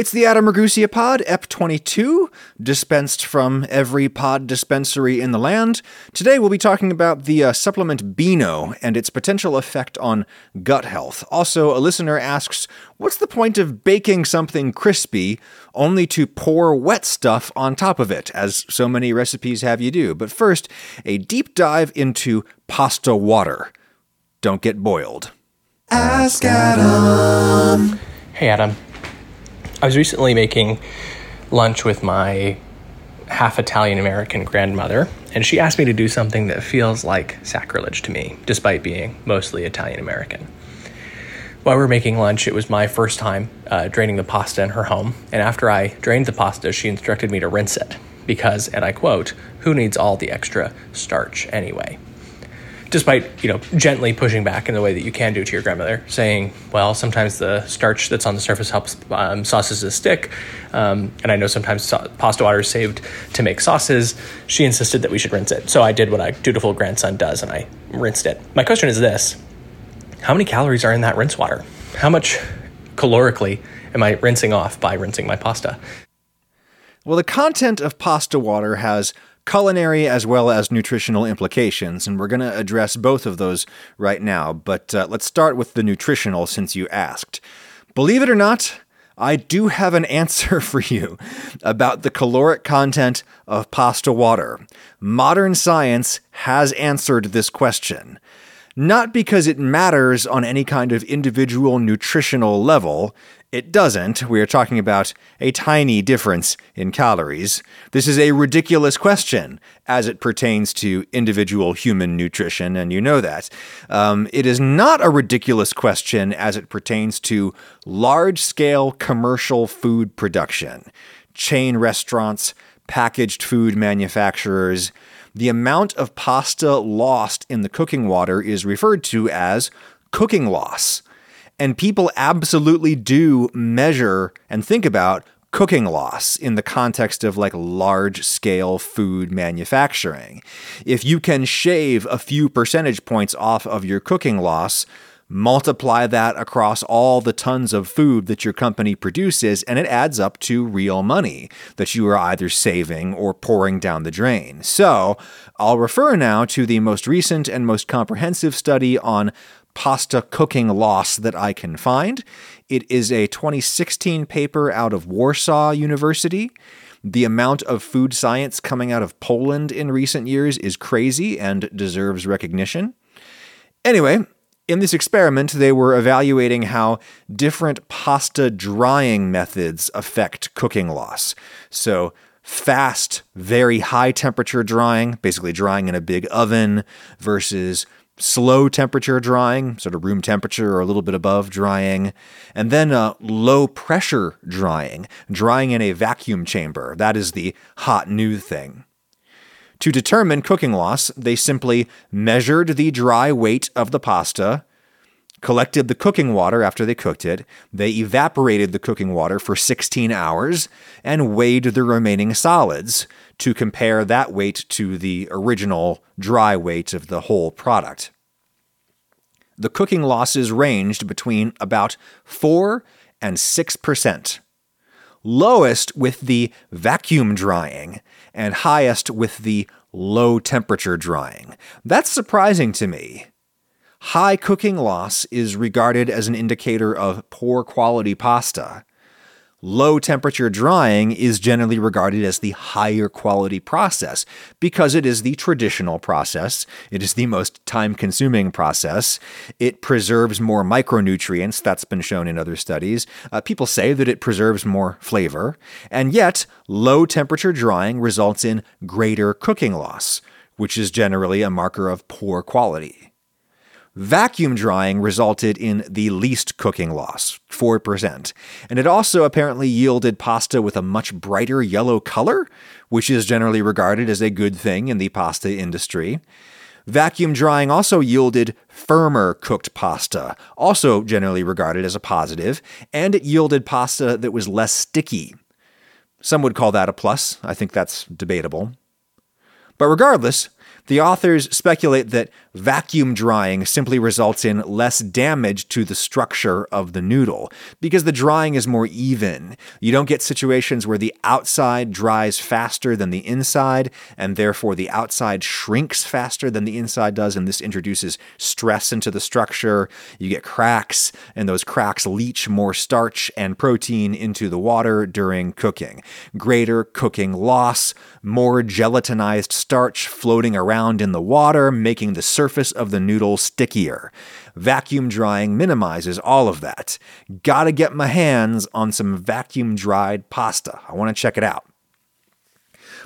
It's the Adam Ragusea Pod, EP22, dispensed from every pod dispensary in the land. Today we'll be talking about the uh, supplement Beano and its potential effect on gut health. Also, a listener asks, what's the point of baking something crispy only to pour wet stuff on top of it, as so many recipes have you do? But first, a deep dive into pasta water. Don't get boiled. Ask Adam. Hey, Adam. I was recently making lunch with my half Italian American grandmother, and she asked me to do something that feels like sacrilege to me, despite being mostly Italian American. While we were making lunch, it was my first time uh, draining the pasta in her home, and after I drained the pasta, she instructed me to rinse it because, and I quote, who needs all the extra starch anyway? Despite you know gently pushing back in the way that you can do to your grandmother, saying, "Well, sometimes the starch that's on the surface helps um, sauces to stick," um, and I know sometimes so- pasta water is saved to make sauces. She insisted that we should rinse it, so I did what a dutiful grandson does, and I rinsed it. My question is this: How many calories are in that rinse water? How much calorically am I rinsing off by rinsing my pasta? Well, the content of pasta water has culinary as well as nutritional implications, and we're going to address both of those right now. But uh, let's start with the nutritional since you asked. Believe it or not, I do have an answer for you about the caloric content of pasta water. Modern science has answered this question. Not because it matters on any kind of individual nutritional level, it doesn't. We are talking about a tiny difference in calories. This is a ridiculous question as it pertains to individual human nutrition, and you know that. Um, it is not a ridiculous question as it pertains to large scale commercial food production, chain restaurants, packaged food manufacturers. The amount of pasta lost in the cooking water is referred to as cooking loss. And people absolutely do measure and think about cooking loss in the context of like large scale food manufacturing. If you can shave a few percentage points off of your cooking loss, multiply that across all the tons of food that your company produces, and it adds up to real money that you are either saving or pouring down the drain. So, I'll refer now to the most recent and most comprehensive study on pasta cooking loss that I can find. It is a 2016 paper out of Warsaw University. The amount of food science coming out of Poland in recent years is crazy and deserves recognition. Anyway, in this experiment, they were evaluating how different pasta drying methods affect cooking loss. So, fast, very high temperature drying, basically drying in a big oven, versus slow temperature drying, sort of room temperature or a little bit above drying, and then uh, low pressure drying, drying in a vacuum chamber. That is the hot new thing. To determine cooking loss, they simply measured the dry weight of the pasta, collected the cooking water after they cooked it, they evaporated the cooking water for 16 hours, and weighed the remaining solids to compare that weight to the original dry weight of the whole product. The cooking losses ranged between about 4 and 6%. Lowest with the vacuum drying, and highest with the low temperature drying. That's surprising to me. High cooking loss is regarded as an indicator of poor quality pasta. Low temperature drying is generally regarded as the higher quality process because it is the traditional process. It is the most time consuming process. It preserves more micronutrients, that's been shown in other studies. Uh, people say that it preserves more flavor. And yet, low temperature drying results in greater cooking loss, which is generally a marker of poor quality. Vacuum drying resulted in the least cooking loss, 4%, and it also apparently yielded pasta with a much brighter yellow color, which is generally regarded as a good thing in the pasta industry. Vacuum drying also yielded firmer cooked pasta, also generally regarded as a positive, and it yielded pasta that was less sticky. Some would call that a plus. I think that's debatable. But regardless, The authors speculate that vacuum drying simply results in less damage to the structure of the noodle because the drying is more even. You don't get situations where the outside dries faster than the inside, and therefore the outside shrinks faster than the inside does, and this introduces stress into the structure. You get cracks, and those cracks leach more starch and protein into the water during cooking. Greater cooking loss, more gelatinized starch floating around in the water, making the surface of the noodle stickier. Vacuum drying minimizes all of that. Gotta get my hands on some vacuum dried pasta. I wanna check it out.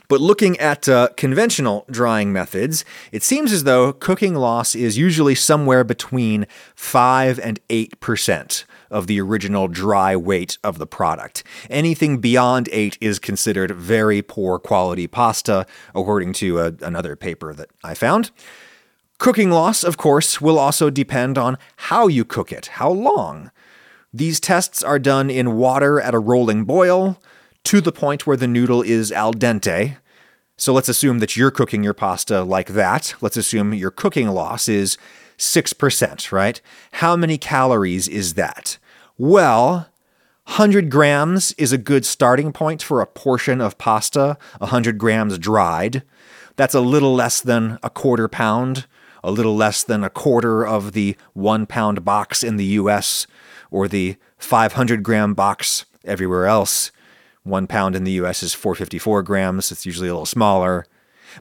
But looking at uh, conventional drying methods, it seems as though cooking loss is usually somewhere between 5 and 8% of the original dry weight of the product. Anything beyond 8 is considered very poor quality pasta, according to a, uh, another paper that I found. Cooking loss, of course, will also depend on how you cook it, how long. These tests are done in water at a rolling boil to the point where the noodle is al dente. So let's assume that you're cooking your pasta like that. Let's assume your cooking loss is 6%, right? How many calories is that? Well, 100 grams is a good starting point for a portion of pasta, 100 grams dried. That's a little less than a quarter pound, a little less than a quarter of the one pound box in the US or the 500 gram box everywhere else. One pound in the US is 454 grams. It's usually a little smaller.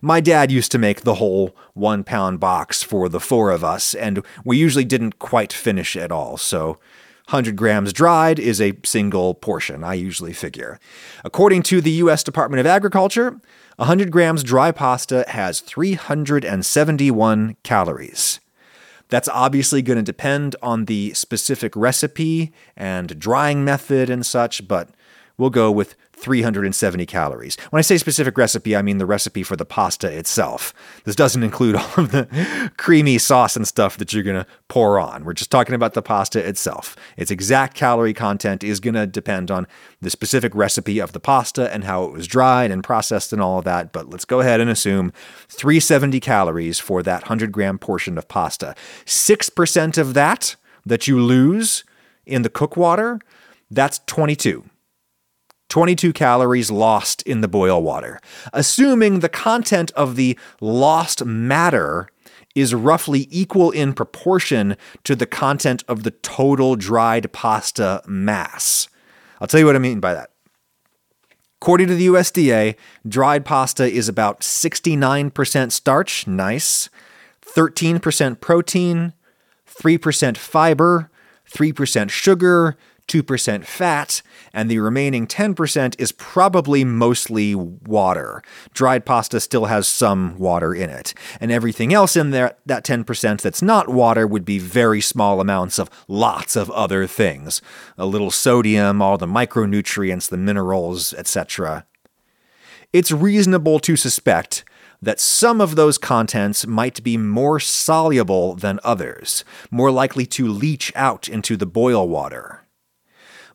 My dad used to make the whole one pound box for the four of us, and we usually didn't quite finish it all, so 100 grams dried is a single portion, I usually figure. According to the US Department of Agriculture, 100 grams dry pasta has 371 calories. That's obviously going to depend on the specific recipe and drying method and such, but we'll go with 370 calories. When I say specific recipe, I mean the recipe for the pasta itself. This doesn't include all of the creamy sauce and stuff that you're going to pour on. We're just talking about the pasta itself. Its exact calorie content is going to depend on the specific recipe of the pasta and how it was dried and processed and all of that. But let's go ahead and assume 370 calories for that 100 gram portion of pasta. 6% of that that you lose in the cook water, that's 22. 22 calories lost in the boil water, assuming the content of the lost matter is roughly equal in proportion to the content of the total dried pasta mass. I'll tell you what I mean by that. According to the USDA, dried pasta is about 69% starch, nice, 13% protein, 3% fiber, 3% sugar, 2% fat, and the remaining 10% is probably mostly water. Dried pasta still has some water in it. And everything else in there, that 10% that's not water, would be very small amounts of lots of other things a little sodium, all the micronutrients, the minerals, etc. It's reasonable to suspect that some of those contents might be more soluble than others, more likely to leach out into the boil water.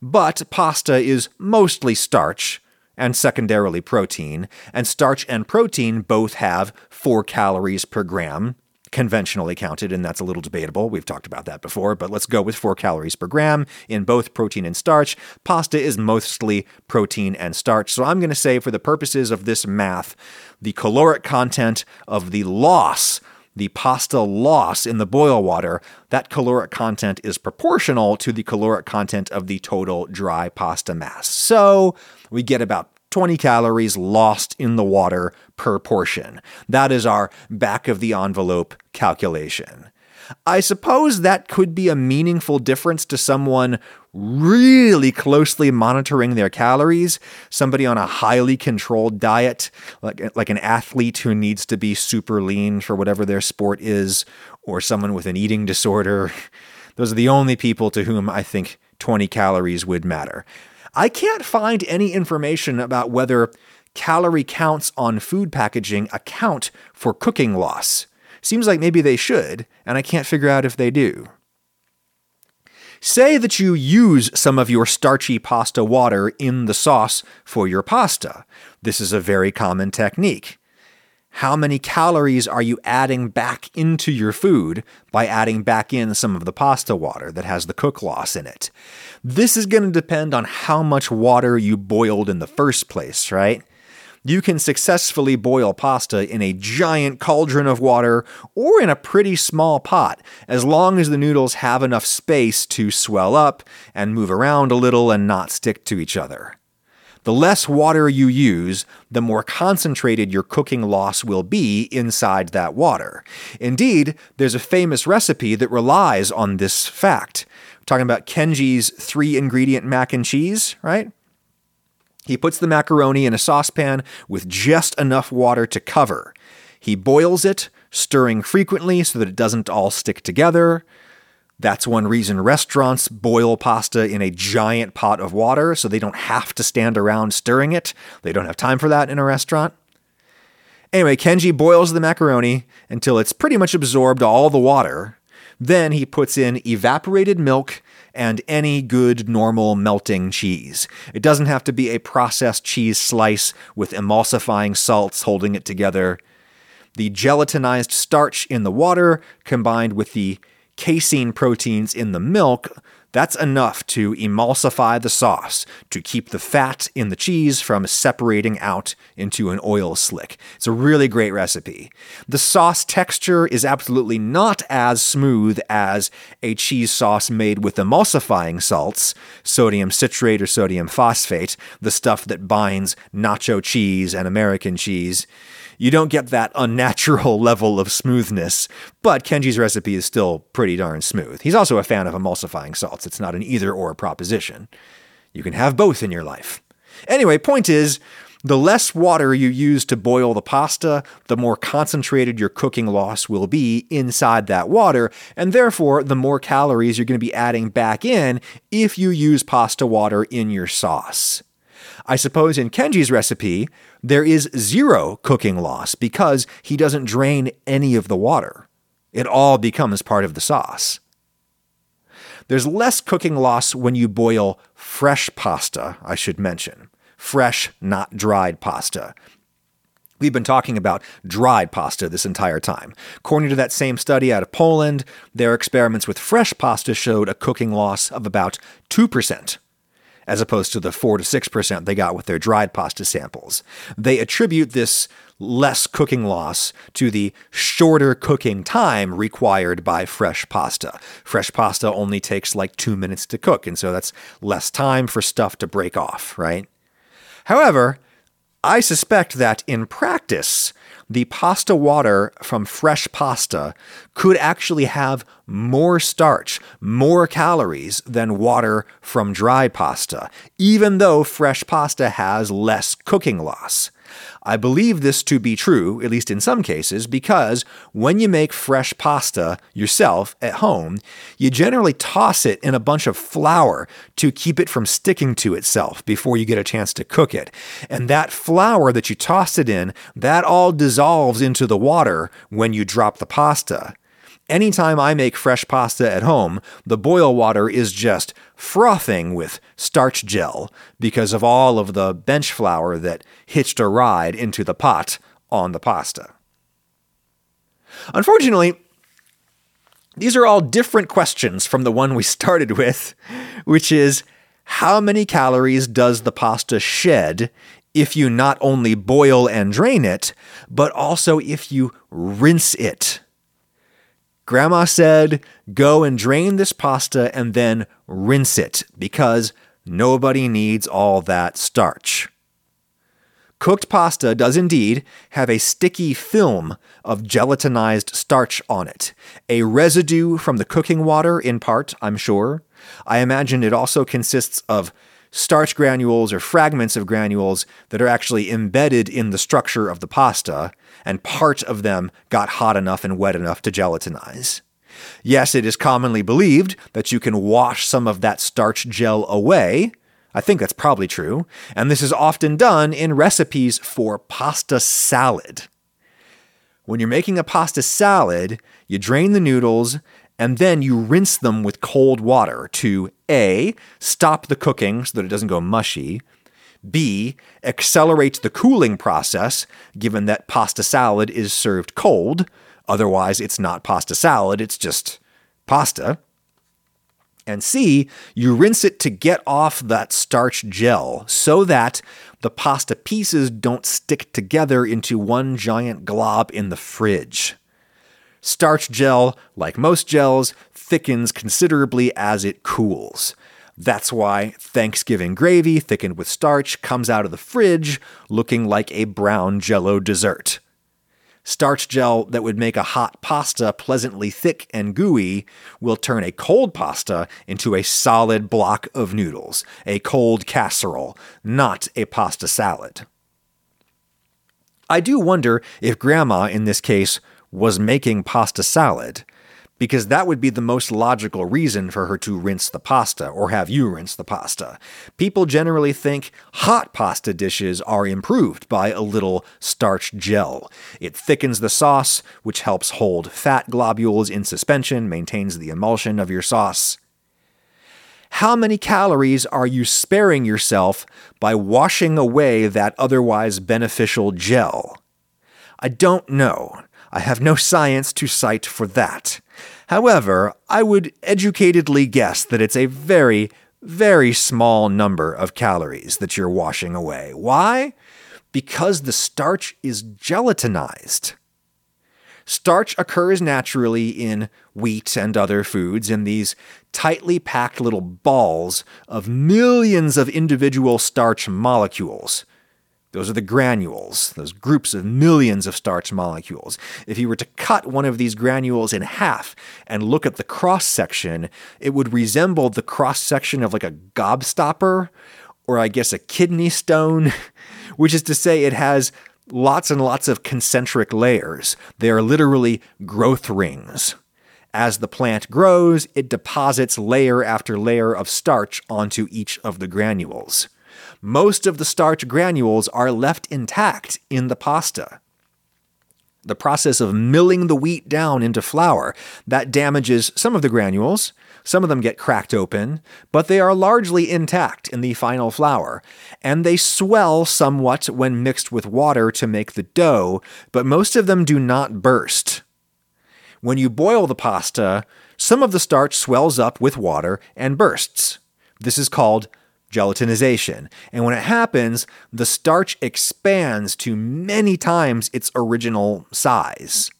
But pasta is mostly starch and secondarily protein, and starch and protein both have 4 calories per gram, conventionally counted, and that's a little debatable. We've talked about that before, but let's go with 4 calories per gram in both protein and starch. Pasta is mostly protein and starch. So I'm going to say, for the purposes of this math, the caloric content of the loss the pasta loss in the boil water, that caloric content is proportional to the caloric content of the total dry pasta mass. So we get about 20 calories lost in the water per portion. That is our back of the envelope calculation. I suppose that could be a meaningful difference to someone really closely monitoring their calories, somebody on a highly controlled diet, like, like an athlete who needs to be super lean for whatever their sport is, or someone with an eating disorder. Those are the only people to whom I think 20 calories would matter. I can't find any information about whether calorie counts on food packaging account for cooking loss. Seems like maybe they should, and I can't figure out if they do. Say that you use some of your starchy pasta water in the sauce for your pasta. This is a very common technique. how many calories are you adding back into your food by adding back in some of the pasta water that has the cook loss in it? This is going to depend on how much water you boiled in the first place, right? You can successfully boil pasta in a giant cauldron of water or in a pretty small pot, as long as the noodles have enough space to swell up and move around a little and not stick to each other. The less water you use, the more concentrated your cooking loss will be inside that water. Indeed, there's a famous recipe that relies on this fact. Talking about Kenji's three ingredient mac and cheese, right? He puts the macaroni in a saucepan with just enough water to cover. He boils it, stirring frequently so that it doesn't all stick together. That's one reason restaurants boil pasta in a giant pot of water so they don't have to stand around stirring it. They don't have time for that in a restaurant. Anyway, Kenji boils the macaroni until it's pretty much absorbed all the water. Then he puts in evaporated milk and any good normal melting cheese. It doesn't have to be a processed cheese slice with emulsifying salts holding it together. The gelatinized starch in the water combined with the casein proteins in the milk, that's enough to emulsify the sauce, to keep the fat in the cheese from separating out into an oil slick. It's a really great recipe. The sauce texture is absolutely not as smooth as a cheese sauce made with emulsifying salts, sodium citrate or sodium phosphate, the stuff that binds nacho cheese and American cheese you don't get that unnatural level of smoothness, but Kenji's recipe is still pretty darn smooth. He's also a fan of emulsifying salts. It's not an either or proposition. You can have both in your life. Anyway, point is, the less water you use to boil the pasta, the more concentrated your cooking loss will be inside that water, and therefore the more calories you're going to be adding back in if you use pasta water in your sauce. I suppose in Kenji's recipe, there is zero cooking loss because he doesn't drain any of the water. It all becomes part of the sauce. There's less cooking loss when you boil fresh pasta, I should mention. Fresh, not dried pasta. We've been talking about dried pasta this entire time. According to that same study out of Poland, their experiments with fresh pasta showed a cooking loss of about 2% as opposed to the 4 to 6% they got with their dried pasta samples. They attribute this less cooking loss to the shorter cooking time required by fresh pasta. Fresh pasta only takes like two minutes to cook, and so that's less time for stuff to break off, right? However, I suspect that in practice, the pasta water from fresh pasta could actually have more starch, more calories than water from dry pasta, even though fresh pasta has less cooking loss. I believe this to be true, at least in some cases, because when you make fresh pasta yourself at home, you generally toss it in a bunch of flour to keep it from sticking to itself before you get a chance to cook it. And that flour that you toss it in, that all dissolves into the water when you drop the pasta. Anytime I make fresh pasta at home, the boil water is just frothing with starch gel because of all of the bench flour that hitched a ride into the pot on the pasta. Unfortunately, these are all different questions from the one we started with, which is how many calories does the pasta shed if you not only boil and drain it, but also if you rinse it? Grandma said, go and drain this pasta and then rinse it because nobody needs all that starch. Cooked pasta does indeed have a sticky film of gelatinized starch on it, a residue from the cooking water, in part, I'm sure. I imagine it also consists of starch granules or fragments of granules that are actually embedded in the structure of the pasta, and part of them got hot enough and wet enough to gelatinize. Yes, it is commonly believed that you can wash some of that starch gel away. I think that's probably true, and this is often done in recipes for pasta salad. When you're making a pasta salad, you drain the noodles and then you rinse them with cold water to A, stop the cooking so that it doesn't go mushy, B. Accelerates the cooling process, given that pasta salad is served cold. Otherwise, it's not pasta salad, it's just pasta. And C, you rinse it to get off that starch gel so that the pasta pieces don't stick together into one giant glob in the fridge. Starch gel, like most gels, thickens considerably as it cools. That's why Thanksgiving gravy thickened with starch comes out of the fridge looking like a brown jello dessert. Starch gel that would make a hot pasta pleasantly thick and gooey will turn a cold pasta into a solid block of noodles, a cold casserole, not a pasta salad. I do wonder if Grandma, in this case, was making pasta salad because that would be the most logical reason for her to rinse the pasta or have you rinse the pasta. People generally think hot pasta dishes are improved by a little starch gel. It thickens the sauce, which helps hold fat globules in suspension, maintains the emulsion of your sauce. How many calories are you sparing yourself by washing away that otherwise beneficial gel? I don't know. I have no science to cite for that. However, I would educatedly guess that it's a very, very small number of calories that you're washing away. Why? Because the starch is gelatinized. Starch occurs naturally in wheat and other foods in these tightly packed little balls of millions of individual starch molecules. Those are the granules, those groups of millions of starch molecules. If you were to cut one of these granules in half and look at the cross section, it would resemble the cross section of like a gobstopper or I guess a kidney stone, which is to say it has lots and lots of concentric layers. They are literally growth rings. As the plant grows, it deposits layer after layer of starch onto each of the granules most of the starch granules are left intact in the pasta. The process of milling the wheat down into flour that damages some of the granules. Some of them get cracked open, but they are largely intact in the final flour, and they swell somewhat when mixed with water to make the dough, but most of them do not burst. When you boil the pasta, some of the starch swells up with water and bursts. This is called gelatinization. And when it happens, the starch expands to many times its original size.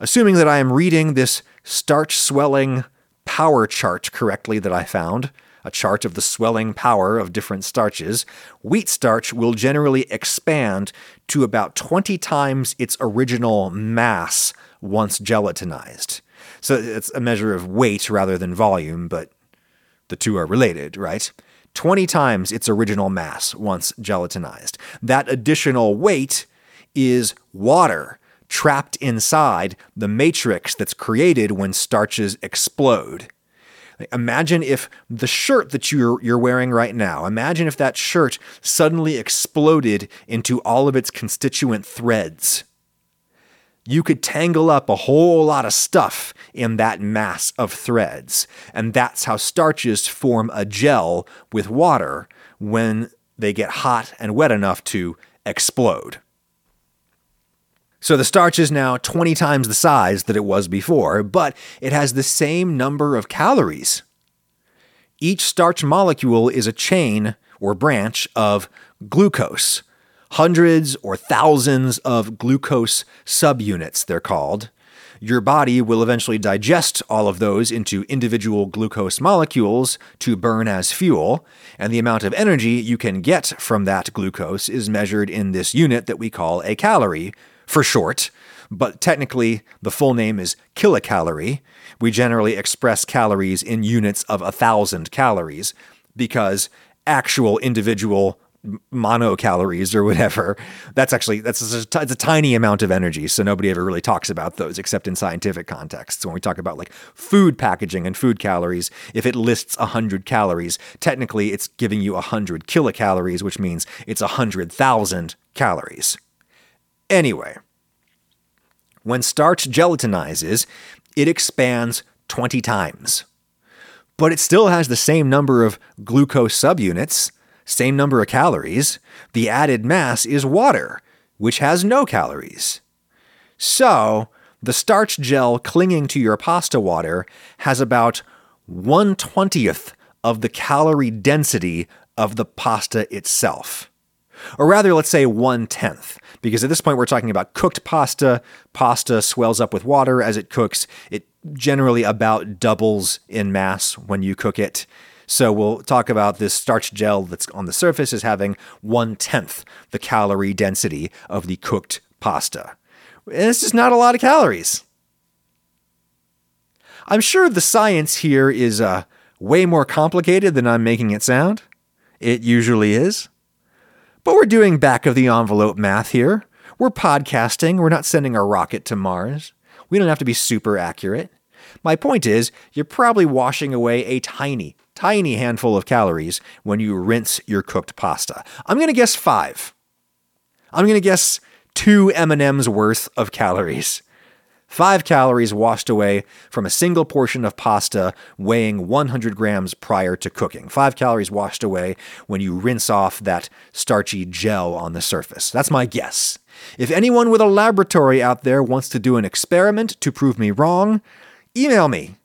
Assuming that I am reading this starch swelling power chart correctly that I found, a chart of the swelling power of different starches, wheat starch will generally expand to about 20 times its original mass once gelatinized. So it's a measure of weight rather than volume, but the two are related, right? 20 times its original mass once gelatinized. That additional weight is water trapped inside the matrix that's created when starches explode. Imagine if the shirt that you're, you're wearing right now, imagine if that shirt suddenly exploded into all of its constituent threads you could tangle up a whole lot of stuff in that mass of threads. And that's how starches form a gel with water when they get hot and wet enough to explode. So the starch is now 20 times the size that it was before, but it has the same number of calories. Each starch molecule is a chain or branch of glucose hundreds or thousands of glucose subunits, they're called. Your body will eventually digest all of those into individual glucose molecules to burn as fuel, and the amount of energy you can get from that glucose is measured in this unit that we call a calorie, for short. But technically, the full name is kilocalorie. We generally express calories in units of a thousand calories because actual individual monocalories or whatever that's actually that's a, it's a tiny amount of energy. So nobody ever really talks about those except in scientific contexts. When we talk about like food packaging and food calories if it lists 100 calories technically it's giving you 100 kilocalories which means it's 100,000 calories. Anyway when starch gelatinizes it expands 20 times. But it still has the same number of glucose subunits same number of calories. The added mass is water, which has no calories. So, the starch gel clinging to your pasta water has about 120th of the calorie density of the pasta itself. Or rather, let's say one tenth, because at this point we're talking about cooked pasta. Pasta swells up with water as it cooks. It generally about doubles in mass when you cook it. So we'll talk about this starch gel that's on the surface as having one tenth the calorie density of the cooked pasta. It's just not a lot of calories. I'm sure the science here is uh, way more complicated than I'm making it sound. It usually is. But we're doing back of the envelope math here. We're podcasting, we're not sending a rocket to Mars. We don't have to be super accurate. My point is, you're probably washing away a tiny, tiny handful of calories when you rinse your cooked pasta. I'm going to guess 5. I'm going to guess 2 M&Ms worth of calories. 5 calories washed away from a single portion of pasta weighing 100 grams prior to cooking. 5 calories washed away when you rinse off that starchy gel on the surface. That's my guess. If anyone with a laboratory out there wants to do an experiment to prove me wrong, email me.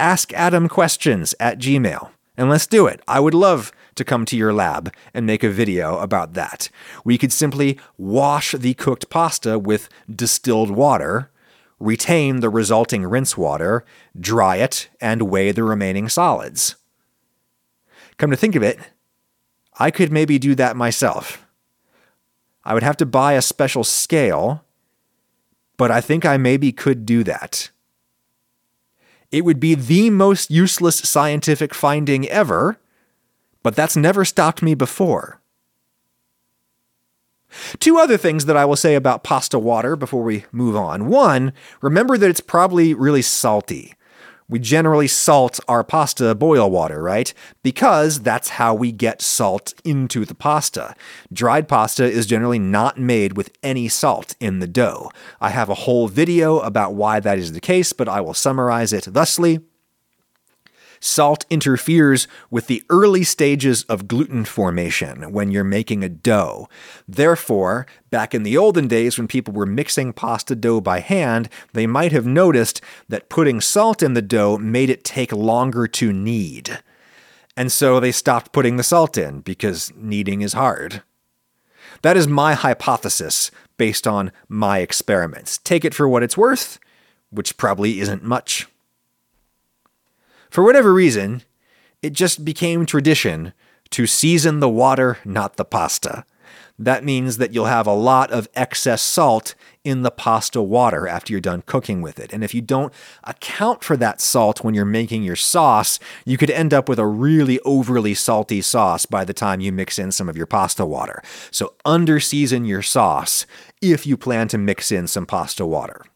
AskAdamQuestions at gmail. And let's do it. I would love to come to your lab and make a video about that. We could simply wash the cooked pasta with distilled water retain the resulting rinse water, dry it, and weigh the remaining solids. Come to think of it, I could maybe do that myself. I would have to buy a special scale, but I think I maybe could do that. It would be the most useless scientific finding ever, but that's never stopped me before. Two other things that I will say about pasta water before we move on. One, remember that it's probably really salty. We generally salt our pasta boil water, right? Because that's how we get salt into the pasta. Dried pasta is generally not made with any salt in the dough. I have a whole video about why that is the case, but I will summarize it thusly. Salt interferes with the early stages of gluten formation when you're making a dough. Therefore, back in the olden days when people were mixing pasta dough by hand, they might have noticed that putting salt in the dough made it take longer to knead. And so they stopped putting the salt in because kneading is hard. That is my hypothesis based on my experiments. Take it for what it's worth, which probably isn't much. For whatever reason, it just became tradition to season the water, not the pasta. That means that you'll have a lot of excess salt in the pasta water after you're done cooking with it. And if you don't account for that salt when you're making your sauce, you could end up with a really overly salty sauce by the time you mix in some of your pasta water. So under season your sauce if you plan to mix in some pasta water.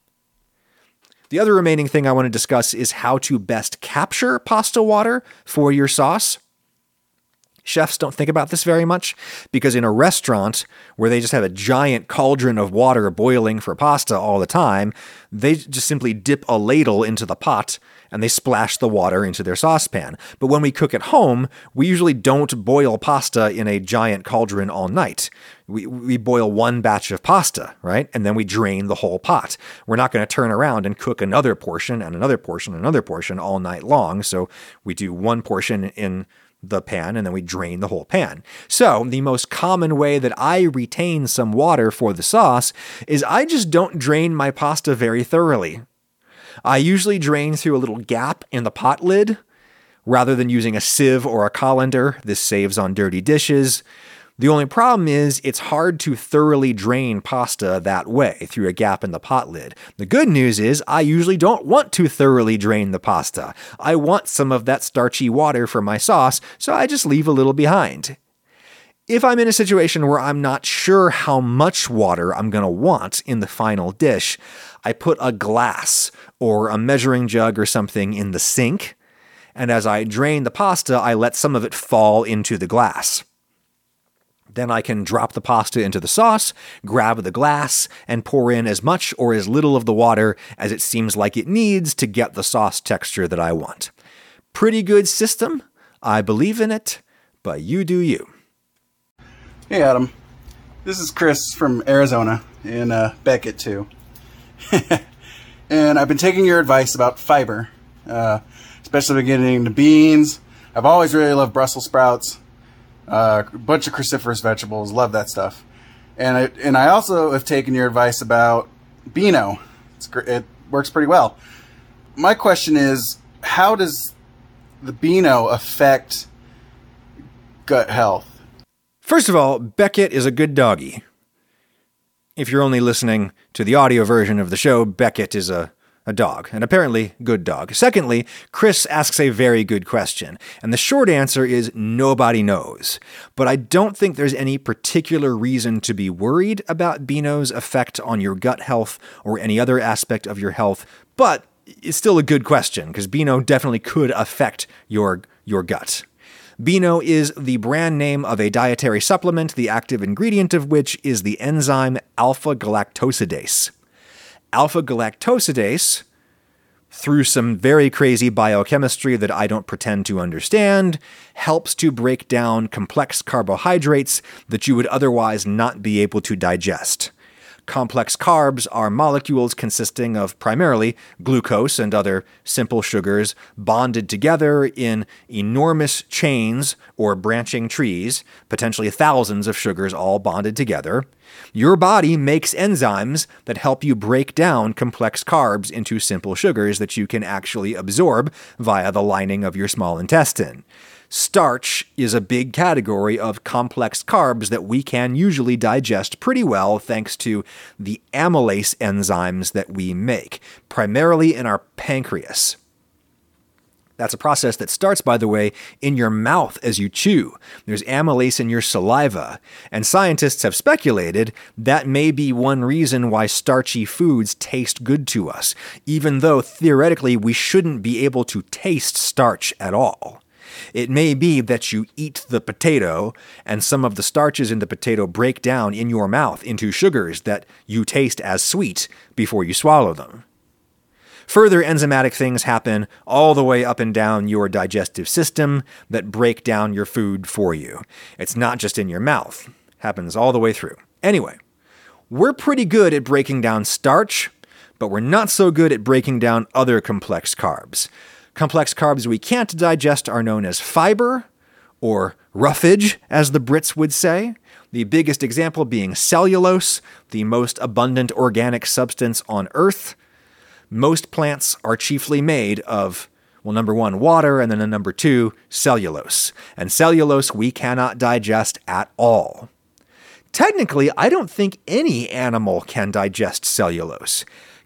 The other remaining thing I want to discuss is how to best capture pasta water for your sauce. Chefs don't think about this very much because in a restaurant where they just have a giant cauldron of water boiling for pasta all the time, they just simply dip a ladle into the pot and they splash the water into their saucepan. But when we cook at home, we usually don't boil pasta in a giant cauldron all night. We, we boil one batch of pasta, right? And then we drain the whole pot. We're not going to turn around and cook another portion and another portion and another portion all night long. So we do one portion in the pan and then we drain the whole pan. So, the most common way that I retain some water for the sauce is I just don't drain my pasta very thoroughly. I usually drain through a little gap in the pot lid rather than using a sieve or a colander. This saves on dirty dishes. The only problem is it's hard to thoroughly drain pasta that way through a gap in the pot lid. The good news is I usually don't want to thoroughly drain the pasta. I want some of that starchy water for my sauce, so I just leave a little behind. If I'm in a situation where I'm not sure how much water I'm going to want in the final dish, I put a glass or a measuring jug or something in the sink, and as I drain the pasta, I let some of it fall into the glass. Then I can drop the pasta into the sauce, grab the glass, and pour in as much or as little of the water as it seems like it needs to get the sauce texture that I want. Pretty good system. I believe in it, but you do you. Hey, Adam. This is Chris from Arizona in uh, Beckett, too. and I've been taking your advice about fiber, uh, especially getting into beans. I've always really loved Brussels sprouts, uh, a bunch of cruciferous vegetables. Love that stuff. And I, and I also have taken your advice about Beano. It's, it works pretty well. My question is, how does the Beano affect gut health? First of all, Beckett is a good doggy. If you're only listening to the audio version of the show, Beckett is a, a dog, and apparently good dog. Secondly, Chris asks a very good question, and the short answer is nobody knows. But I don't think there's any particular reason to be worried about Beano's effect on your gut health or any other aspect of your health, but it's still a good question, because Beano definitely could affect your, your gut. Beano is the brand name of a dietary supplement, the active ingredient of which is the enzyme alpha galactosidase. Alpha galactosidase, through some very crazy biochemistry that I don't pretend to understand, helps to break down complex carbohydrates that you would otherwise not be able to digest. Complex carbs are molecules consisting of primarily glucose and other simple sugars bonded together in enormous chains or branching trees, potentially thousands of sugars all bonded together. Your body makes enzymes that help you break down complex carbs into simple sugars that you can actually absorb via the lining of your small intestine. Starch is a big category of complex carbs that we can usually digest pretty well thanks to the amylase enzymes that we make, primarily in our pancreas. That's a process that starts, by the way, in your mouth as you chew. There's amylase in your saliva. And scientists have speculated that may be one reason why starchy foods taste good to us, even though theoretically we shouldn't be able to taste starch at all. It may be that you eat the potato and some of the starches in the potato break down in your mouth into sugars that you taste as sweet before you swallow them. Further enzymatic things happen all the way up and down your digestive system that break down your food for you. It's not just in your mouth, happens all the way through. Anyway, we're pretty good at breaking down starch, but we're not so good at breaking down other complex carbs. Complex carbs we can't digest are known as fiber, or roughage, as the Brits would say. The biggest example being cellulose, the most abundant organic substance on Earth. Most plants are chiefly made of, well, number one, water, and then number two, cellulose. And cellulose we cannot digest at all. Technically, I don't think any animal can digest cellulose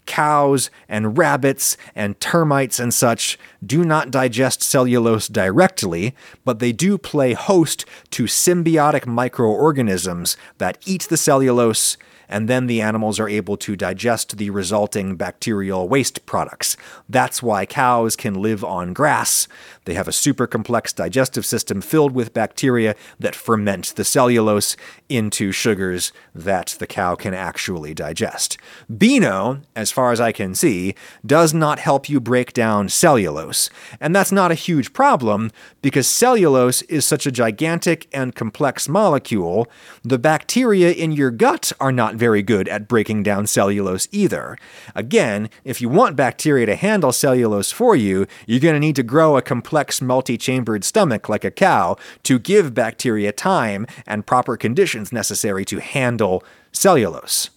cows and rabbits and termites and such do not digest cellulose directly, but they do play host to symbiotic microorganisms that eat the cellulose and then the animals are able to digest the resulting bacterial waste products. That's why cows can live on grass. They have a super complex digestive system filled with bacteria that ferment the cellulose into sugars that the cow can actually digest. Beano, as far as I can see, does not help you break down cellulose. And that's not a huge problem because cellulose is such a gigantic and complex molecule. The bacteria in your gut are not very good at breaking down cellulose either. Again, if you want bacteria to handle cellulose for you, you're going to need to grow a complex multi chambered stomach like a cow to give bacteria time and proper conditions necessary to handle cellulose.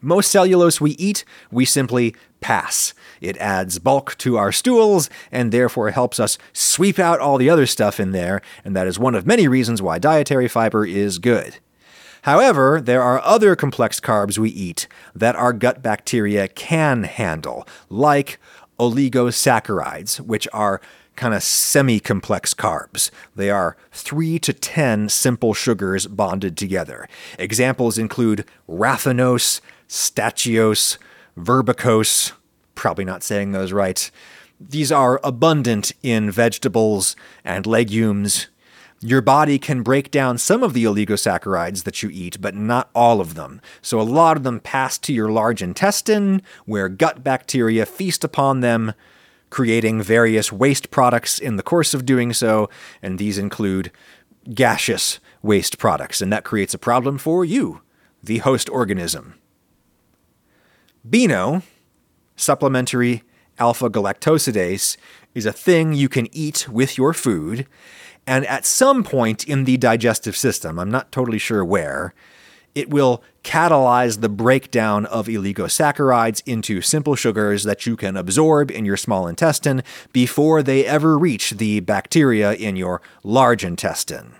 Most cellulose we eat, we simply pass. It adds bulk to our stools and therefore helps us sweep out all the other stuff in there, and that is one of many reasons why dietary fiber is good. However, there are other complex carbs we eat that our gut bacteria can handle, like oligosaccharides, which are kind of semi complex carbs. They are 3 to 10 simple sugars bonded together. Examples include raffinose, stachyose, verbicose, probably not saying those right. These are abundant in vegetables and legumes. Your body can break down some of the oligosaccharides that you eat, but not all of them. So a lot of them pass to your large intestine, where gut bacteria feast upon them, creating various waste products in the course of doing so, and these include gaseous waste products, and that creates a problem for you, the host organism. Beano, supplementary alpha galactosidase, is a thing you can eat with your food, and at some point in the digestive system, I'm not totally sure where, it will catalyze the breakdown of oligosaccharides into simple sugars that you can absorb in your small intestine before they ever reach the bacteria in your large intestine.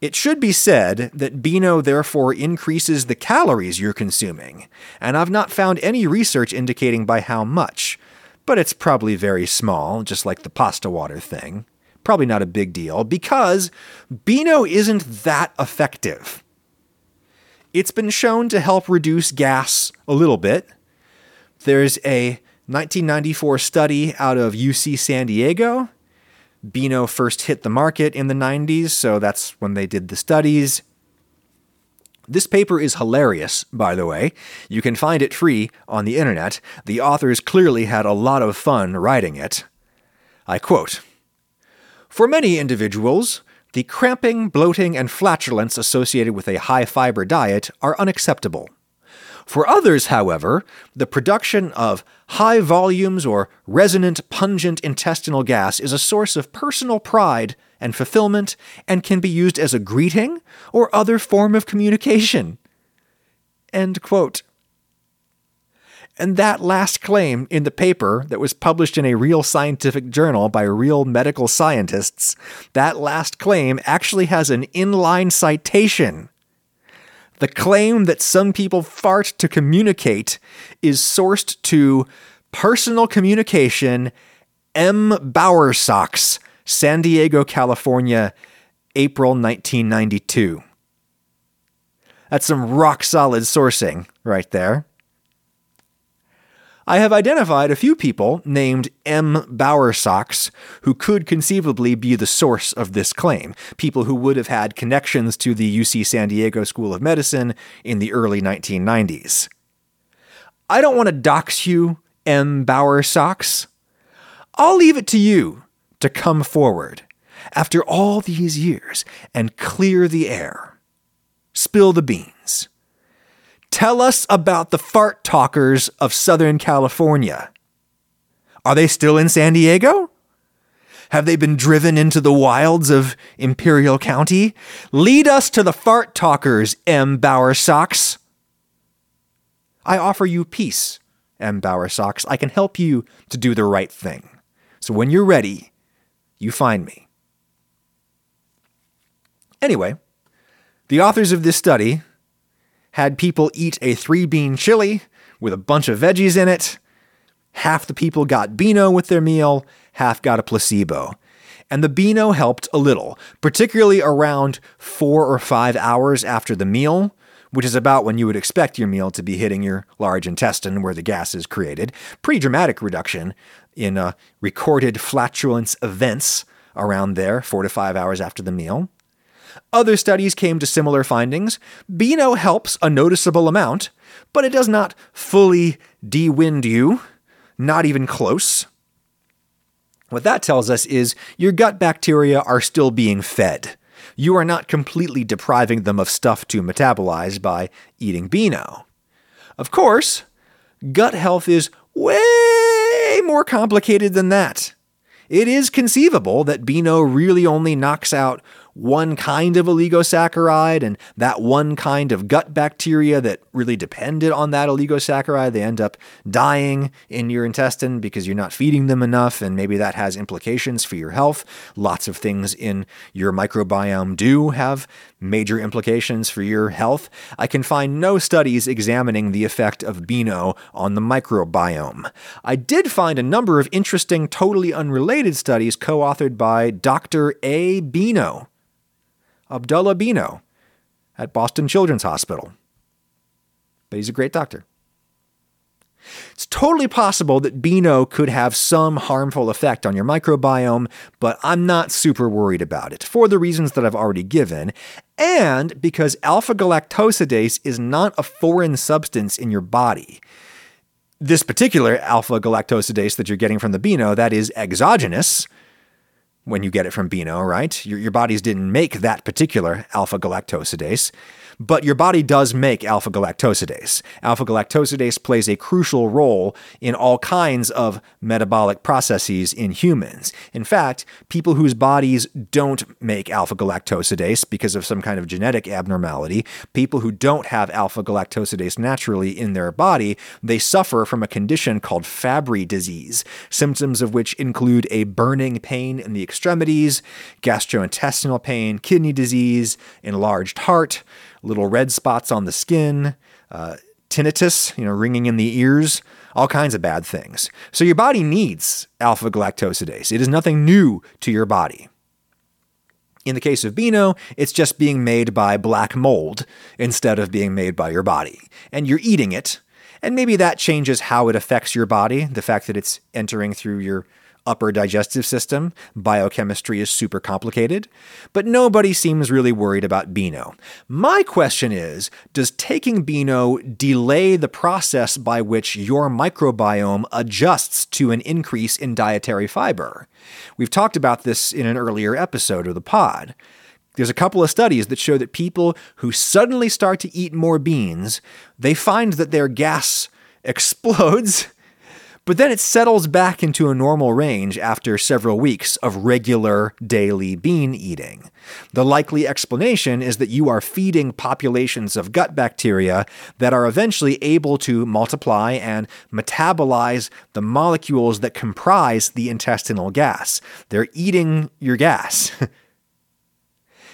It should be said that Beano therefore increases the calories you're consuming, and I've not found any research indicating by how much, but it's probably very small, just like the pasta water thing. Probably not a big deal, because Beano isn't that effective. It's been shown to help reduce gas a little bit. There's a 1994 study out of UC San Diego. Beano first hit the market in the 90s, so that's when they did the studies. This paper is hilarious, by the way. You can find it free on the internet. The authors clearly had a lot of fun writing it. I quote For many individuals, the cramping, bloating, and flatulence associated with a high fiber diet are unacceptable. For others, however, the production of high volumes or resonant, pungent intestinal gas is a source of personal pride and fulfillment and can be used as a greeting or other form of communication. End quote. And that last claim in the paper that was published in a real scientific journal by real medical scientists, that last claim actually has an inline citation. The claim that some people fart to communicate is sourced to Personal Communication M. Bowersox, San Diego, California, April 1992. That's some rock solid sourcing right there. I have identified a few people named M. Bowersox who could conceivably be the source of this claim, people who would have had connections to the UC San Diego School of Medicine in the early 1990s. I don't want to dox you, M. Bowersox. I'll leave it to you to come forward after all these years and clear the air. Spill the beans. Tell us about the fart talkers of Southern California. Are they still in San Diego? Have they been driven into the wilds of Imperial County? Lead us to the fart talkers, M. Bowersox. I offer you peace, M. Bowersox. I can help you to do the right thing. So when you're ready, you find me. Anyway, the authors of this study had people eat a three bean chili with a bunch of veggies in it. Half the people got Beano with their meal, half got a placebo. And the Beano helped a little, particularly around four or five hours after the meal, which is about when you would expect your meal to be hitting your large intestine where the gas is created. Pretty dramatic reduction in uh, recorded flatulence events around there, four to five hours after the meal. Other studies came to similar findings. Beano helps a noticeable amount, but it does not fully de-wind you, not even close. What that tells us is your gut bacteria are still being fed. You are not completely depriving them of stuff to metabolize by eating Beano. Of course, gut health is way more complicated than that. It is conceivable that Beano really only knocks out one kind of oligosaccharide and that one kind of gut bacteria that really depended on that oligosaccharide, they end up dying in your intestine because you're not feeding them enough, and maybe that has implications for your health. Lots of things in your microbiome do have major implications for your health. I can find no studies examining the effect of Beano on the microbiome. I did find a number of interesting, totally unrelated studies co authored by Dr. A. Beano Abdullah Beano at Boston Children's Hospital. But he's a great doctor. It's totally possible that Beano could have some harmful effect on your microbiome, but I'm not super worried about it for the reasons that I've already given, and because alpha galactosidase is not a foreign substance in your body. This particular alpha galactosidase that you're getting from the Beano, that is exogenous, when you get it from Beano, right? Your, your bodies didn't make that particular alpha galactosidase. But your body does make alpha galactosidase. Alpha galactosidase plays a crucial role in all kinds of metabolic processes in humans. In fact, people whose bodies don't make alpha galactosidase because of some kind of genetic abnormality, people who don't have alpha galactosidase naturally in their body, they suffer from a condition called Fabry disease, symptoms of which include a burning pain in the extremities, gastrointestinal pain, kidney disease, enlarged heart, little red spots on the skin, uh, tinnitus, you know, ringing in the ears, all kinds of bad things. So your body needs alpha galactosidase. It is nothing new to your body. In the case of Beano, it's just being made by black mold instead of being made by your body. And you're eating it. And maybe that changes how it affects your body, the fact that it's entering through your upper digestive system. Biochemistry is super complicated, but nobody seems really worried about Beano. My question is Does taking Beano delay the process by which your microbiome adjusts to an increase in dietary fiber? We've talked about this in an earlier episode of the pod. There's a couple of studies that show that people who suddenly start to eat more beans, they find that their gas explodes but then it settles back into a normal range after several weeks of regular daily bean eating. The likely explanation is that you are feeding populations of gut bacteria that are eventually able to multiply and metabolize the molecules that comprise the intestinal gas. They're eating your gas.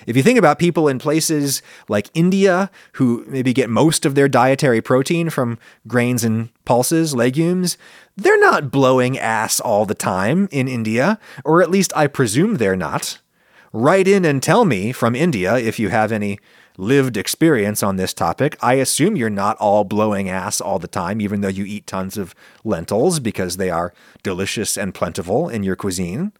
If you think about people in places like India who maybe get most of their dietary protein from grains and pulses, legumes, they're not blowing ass all the time in India, or at least I presume they're not. Write in and tell me from India if you have any lived experience on this topic. I assume you're not all blowing ass all the time, even though you eat tons of lentils because they are delicious and plentiful in your cuisine.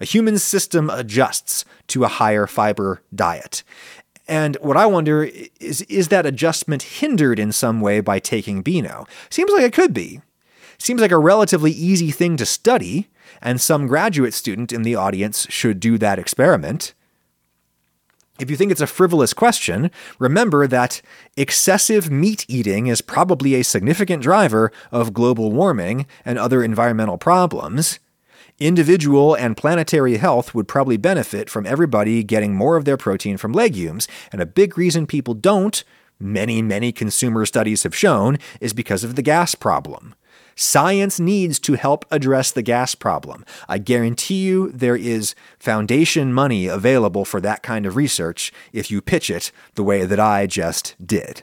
A human system adjusts to a higher fiber diet. And what I wonder is is that adjustment hindered in some way by taking Beano? Seems like it could be. Seems like a relatively easy thing to study, and some graduate student in the audience should do that experiment. If you think it's a frivolous question, remember that excessive meat eating is probably a significant driver of global warming and other environmental problems. Individual and planetary health would probably benefit from everybody getting more of their protein from legumes, and a big reason people don't, many, many consumer studies have shown, is because of the gas problem. Science needs to help address the gas problem. I guarantee you there is foundation money available for that kind of research if you pitch it the way that I just did.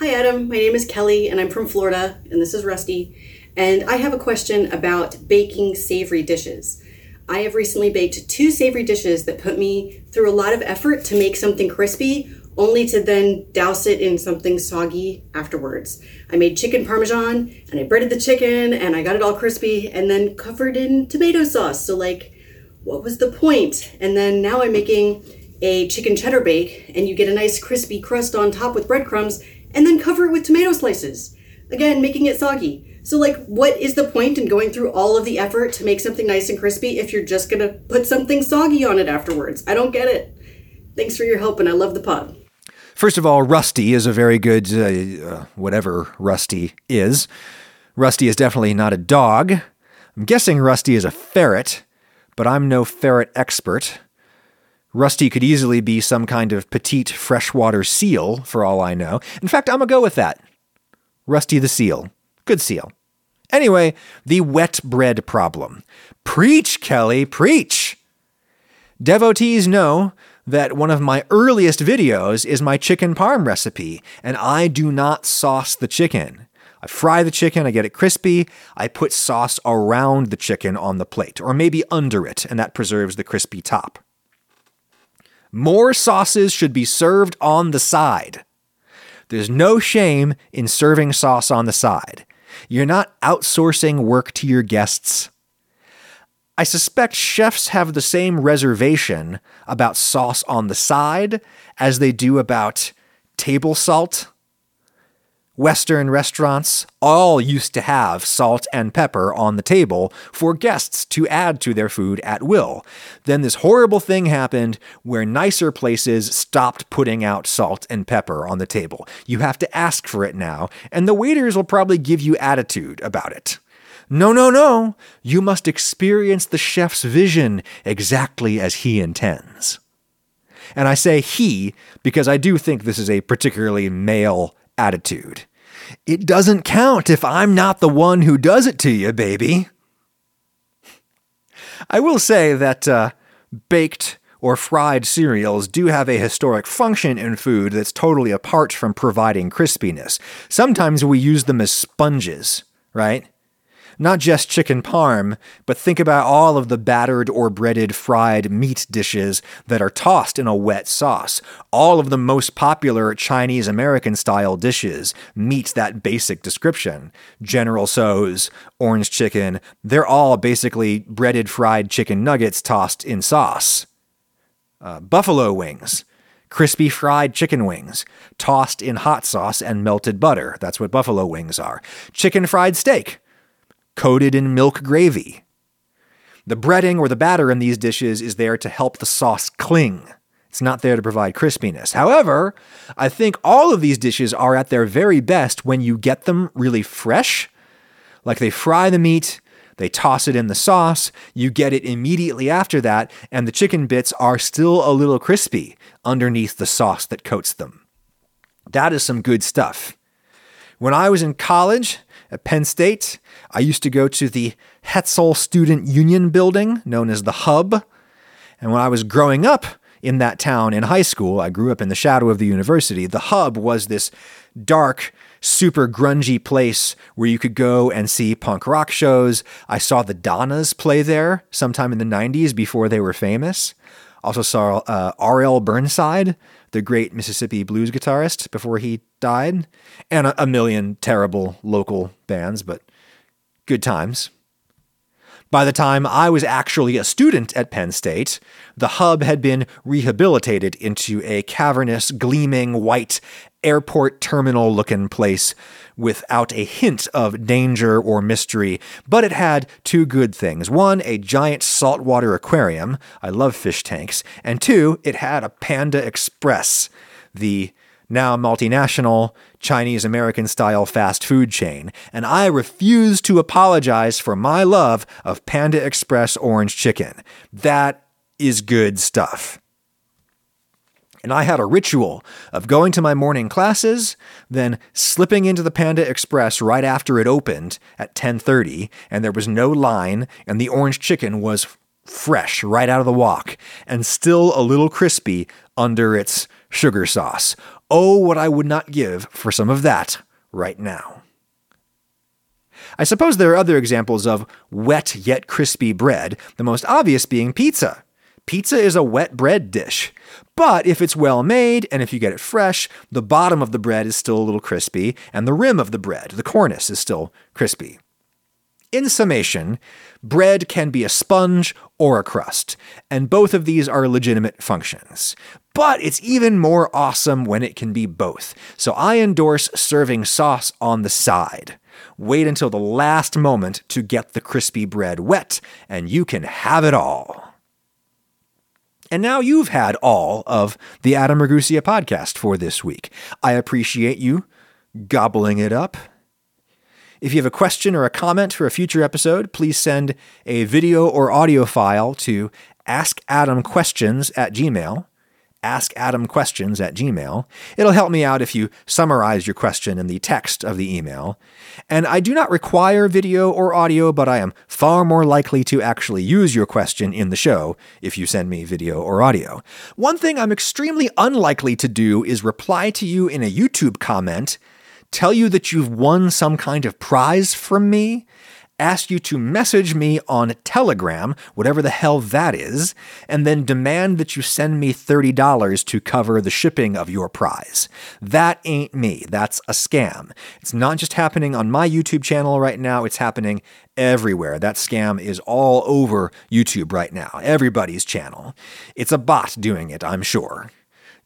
Hi, Adam. My name is Kelly, and I'm from Florida, and this is Rusty. And I have a question about baking savory dishes. I have recently baked two savory dishes that put me through a lot of effort to make something crispy, only to then douse it in something soggy afterwards. I made chicken parmesan and I breaded the chicken and I got it all crispy and then covered in tomato sauce. So, like, what was the point? And then now I'm making a chicken cheddar bake and you get a nice crispy crust on top with breadcrumbs and then cover it with tomato slices. Again, making it soggy. So, like, what is the point in going through all of the effort to make something nice and crispy if you're just gonna put something soggy on it afterwards? I don't get it. Thanks for your help, and I love the pod. First of all, Rusty is a very good, uh, uh, whatever Rusty is. Rusty is definitely not a dog. I'm guessing Rusty is a ferret, but I'm no ferret expert. Rusty could easily be some kind of petite freshwater seal, for all I know. In fact, I'm gonna go with that. Rusty the seal. Good seal. Anyway, the wet bread problem. Preach, Kelly, preach! Devotees know that one of my earliest videos is my chicken parm recipe, and I do not sauce the chicken. I fry the chicken, I get it crispy, I put sauce around the chicken on the plate, or maybe under it, and that preserves the crispy top. More sauces should be served on the side. There's no shame in serving sauce on the side. You're not outsourcing work to your guests. I suspect chefs have the same reservation about sauce on the side as they do about table salt. Western restaurants all used to have salt and pepper on the table for guests to add to their food at will. Then this horrible thing happened where nicer places stopped putting out salt and pepper on the table. You have to ask for it now, and the waiters will probably give you attitude about it. No, no, no. You must experience the chef's vision exactly as he intends. And I say he because I do think this is a particularly male attitude. It doesn't count if I'm not the one who does it to you, baby. I will say that uh, baked or fried cereals do have a historic function in food that's totally apart from providing crispiness. Sometimes we use them as sponges, right? Not just chicken parm, but think about all of the battered or breaded fried meat dishes that are tossed in a wet sauce. All of the most popular Chinese American style dishes meet that basic description. General Tso's, orange chicken, they're all basically breaded fried chicken nuggets tossed in sauce. Uh, buffalo wings crispy fried chicken wings, tossed in hot sauce and melted butter. That's what buffalo wings are. Chicken fried steak, coated in milk gravy. The breading or the batter in these dishes is there to help the sauce cling. It's not there to provide crispiness. However, I think all of these dishes are at their very best when you get them really fresh. Like they fry the meat, they toss it in the sauce, you get it immediately after that, and the chicken bits are still a little crispy underneath the sauce that coats them. That is some good stuff. When I was in college, at Penn State, I used to go to the Hetzel Student Union building, known as the Hub. And when I was growing up in that town in high school, I grew up in the shadow of the university. The Hub was this dark, super grungy place where you could go and see punk rock shows. I saw the Donnas play there sometime in the 90s before they were famous. Also saw uh, R.L. Burnside, the great Mississippi blues guitarist, before he died, and a, a million terrible local bands, but good times. By the time I was actually a student at Penn State, the hub had been rehabilitated into a cavernous, gleaming white airport terminal looking place without a hint of danger or mystery, but it had two good things. One, a giant saltwater aquarium. I love fish tanks. And two, it had a Panda Express, the now multinational Chinese American style fast food chain, and I refuse to apologize for my love of Panda Express orange chicken. That is good stuff. And I had a ritual of going to my morning classes, then slipping into the Panda Express right after it opened at 10:30, and there was no line, and the orange chicken was fresh right out of the wok and still a little crispy under its sugar sauce. Oh, what I would not give for some of that right now. I suppose there are other examples of wet yet crispy bread, the most obvious being pizza. Pizza is a wet bread dish, but if it's well made and if you get it fresh, the bottom of the bread is still a little crispy and the rim of the bread, the cornice, is still crispy. In summation, bread can be a sponge or a crust, and both of these are legitimate functions. But it's even more awesome when it can be both. So I endorse serving sauce on the side. Wait until the last moment to get the crispy bread wet, and you can have it all. And now you've had all of the Adam Ragusea podcast for this week. I appreciate you gobbling it up if you have a question or a comment for a future episode, please send a video or audio file to askadamquestions at gmail. Askadamquestions at gmail. It'll help me out if you summarize your question in the text of the email. And I do not require video or audio, but I am far more likely to actually use your question in the show if you send me video or audio. One thing I'm extremely unlikely to do is reply to you in a YouTube comment tell you that you've won some kind of prize from me, ask you to message me on Telegram, whatever the hell that is, and then demand that you send me $30 to cover the shipping of your prize. That ain't me. That's a scam. It's not just happening on my YouTube channel right now, it's happening everywhere. That scam is all over YouTube right now, everybody's channel. It's a bot doing it, I'm sure.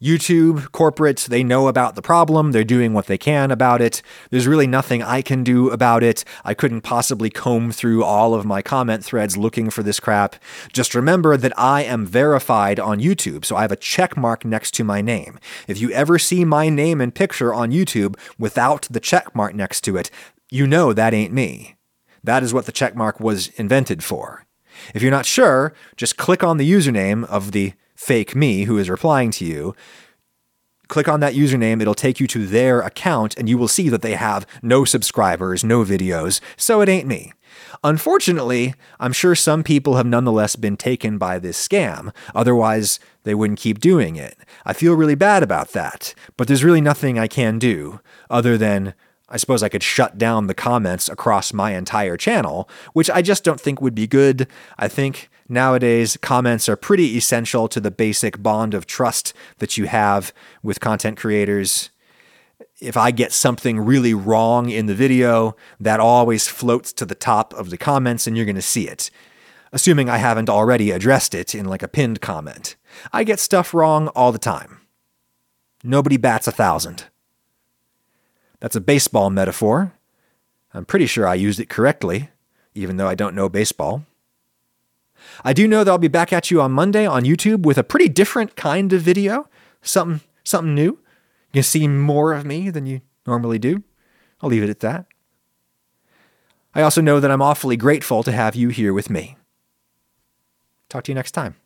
YouTube, corporate, they know about the problem. They're doing what they can about it. There's really nothing I can do about it. I couldn't possibly comb through all of my comment threads looking for this crap. Just remember that I am verified on YouTube, so I have a check mark next to my name. If you ever see my name and picture on YouTube without the check mark next to it, you know that ain't me. That is what the check mark was invented for. If you're not sure, just click on the username of the fake me who is replying to you. Click on that username, it'll take you to their account, and you will see that they have no subscribers, no videos, so it ain't me. Unfortunately, I'm sure some people have nonetheless been taken by this scam, otherwise, they wouldn't keep doing it. I feel really bad about that, but there's really nothing I can do other than I suppose I could shut down the comments across my entire channel, which I just don't think would be good. I think nowadays comments are pretty essential to the basic bond of trust that you have with content creators. If I get something really wrong in the video, that always floats to the top of the comments and you're going to see it. Assuming I haven't already addressed it in like a pinned comment. I get stuff wrong all the time. Nobody bats a thousand. That's a baseball metaphor. I'm pretty sure I used it correctly, even though I don't know baseball. I do know that I'll be back at you on Monday on YouTube with a pretty different kind of video, something something new. You can see more of me than you normally do. I'll leave it at that. I also know that I'm awfully grateful to have you here with me. Talk to you next time.